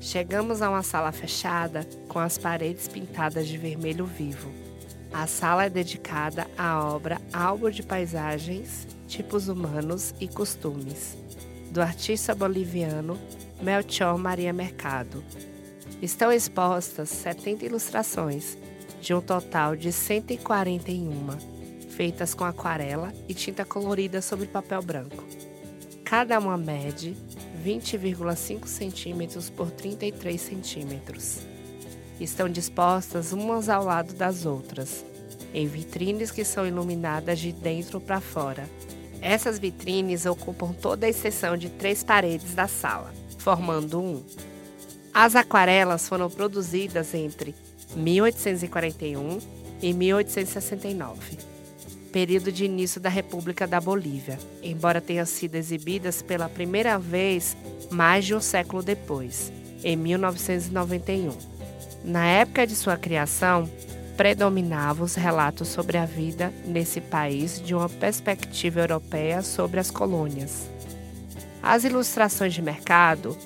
Chegamos a uma sala fechada com as paredes pintadas de vermelho vivo. A sala é dedicada à obra Álbum de Paisagens, Tipos Humanos e Costumes, do artista boliviano Melchor Maria Mercado. Estão expostas 70 ilustrações, de um total de 141, feitas com aquarela e tinta colorida sobre papel branco. Cada uma mede 20,5 centímetros por 33 centímetros. Estão dispostas umas ao lado das outras, em vitrines que são iluminadas de dentro para fora. Essas vitrines ocupam toda a extensão de três paredes da sala, formando um. As aquarelas foram produzidas entre 1841 e 1869 período de início da República da Bolívia, embora tenham sido exibidas pela primeira vez mais de um século depois, em 1991. Na época de sua criação, predominavam os relatos sobre a vida nesse país de uma perspectiva europeia sobre as colônias. As ilustrações de mercado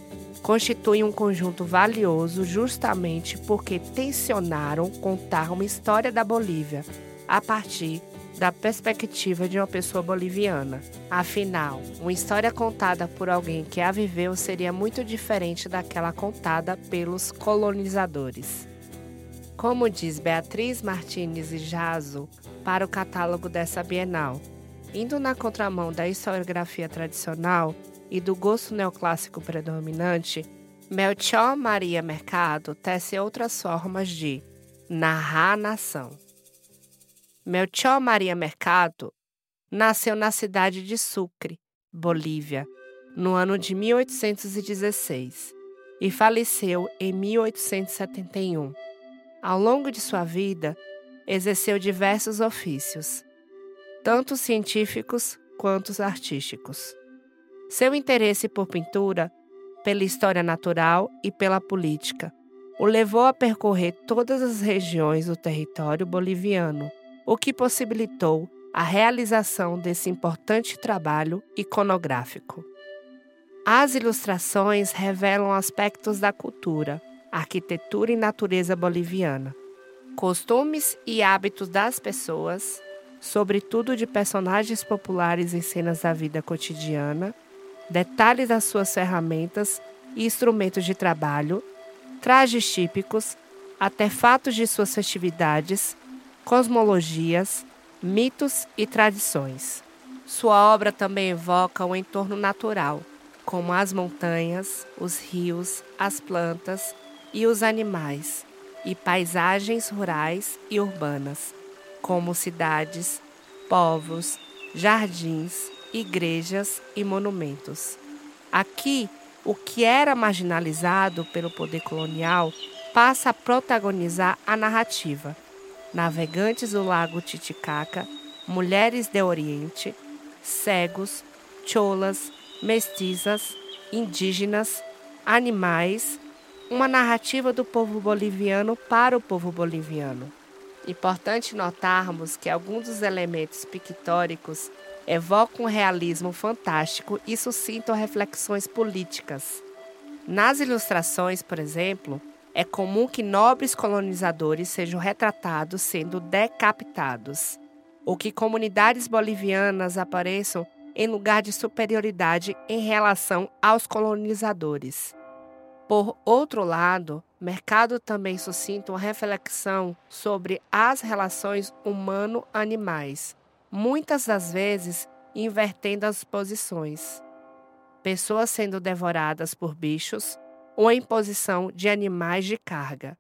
constituem um conjunto valioso justamente porque tensionaram contar uma história da Bolívia a partir da perspectiva de uma pessoa boliviana. Afinal, uma história contada por alguém que a viveu seria muito diferente daquela contada pelos colonizadores. Como diz Beatriz Martins e Jaso para o catálogo dessa Bienal, indo na contramão da historiografia tradicional e do gosto neoclássico predominante, Melchior Maria Mercado tece outras formas de narrar a nação. Melchior Maria Mercado nasceu na cidade de Sucre, Bolívia, no ano de 1816 e faleceu em 1871. Ao longo de sua vida, exerceu diversos ofícios, tanto científicos quanto artísticos. Seu interesse por pintura, pela história natural e pela política o levou a percorrer todas as regiões do território boliviano o que possibilitou a realização desse importante trabalho iconográfico. As ilustrações revelam aspectos da cultura, arquitetura e natureza boliviana, costumes e hábitos das pessoas, sobretudo de personagens populares em cenas da vida cotidiana, detalhes das suas ferramentas e instrumentos de trabalho, trajes típicos, artefatos de suas festividades cosmologias, mitos e tradições. Sua obra também evoca o entorno natural, como as montanhas, os rios, as plantas e os animais, e paisagens rurais e urbanas, como cidades, povos, jardins, igrejas e monumentos. Aqui, o que era marginalizado pelo poder colonial passa a protagonizar a narrativa navegantes do lago Titicaca, mulheres de Oriente, cegos, cholas, mestizas, indígenas, animais, uma narrativa do povo boliviano para o povo boliviano. Importante notarmos que alguns dos elementos pictóricos evocam um realismo fantástico e suscitam reflexões políticas. Nas ilustrações, por exemplo, é comum que nobres colonizadores sejam retratados sendo decapitados, ou que comunidades bolivianas apareçam em lugar de superioridade em relação aos colonizadores. Por outro lado, Mercado também suscita uma reflexão sobre as relações humano-animais, muitas das vezes invertendo as posições. Pessoas sendo devoradas por bichos ou a imposição de animais de carga.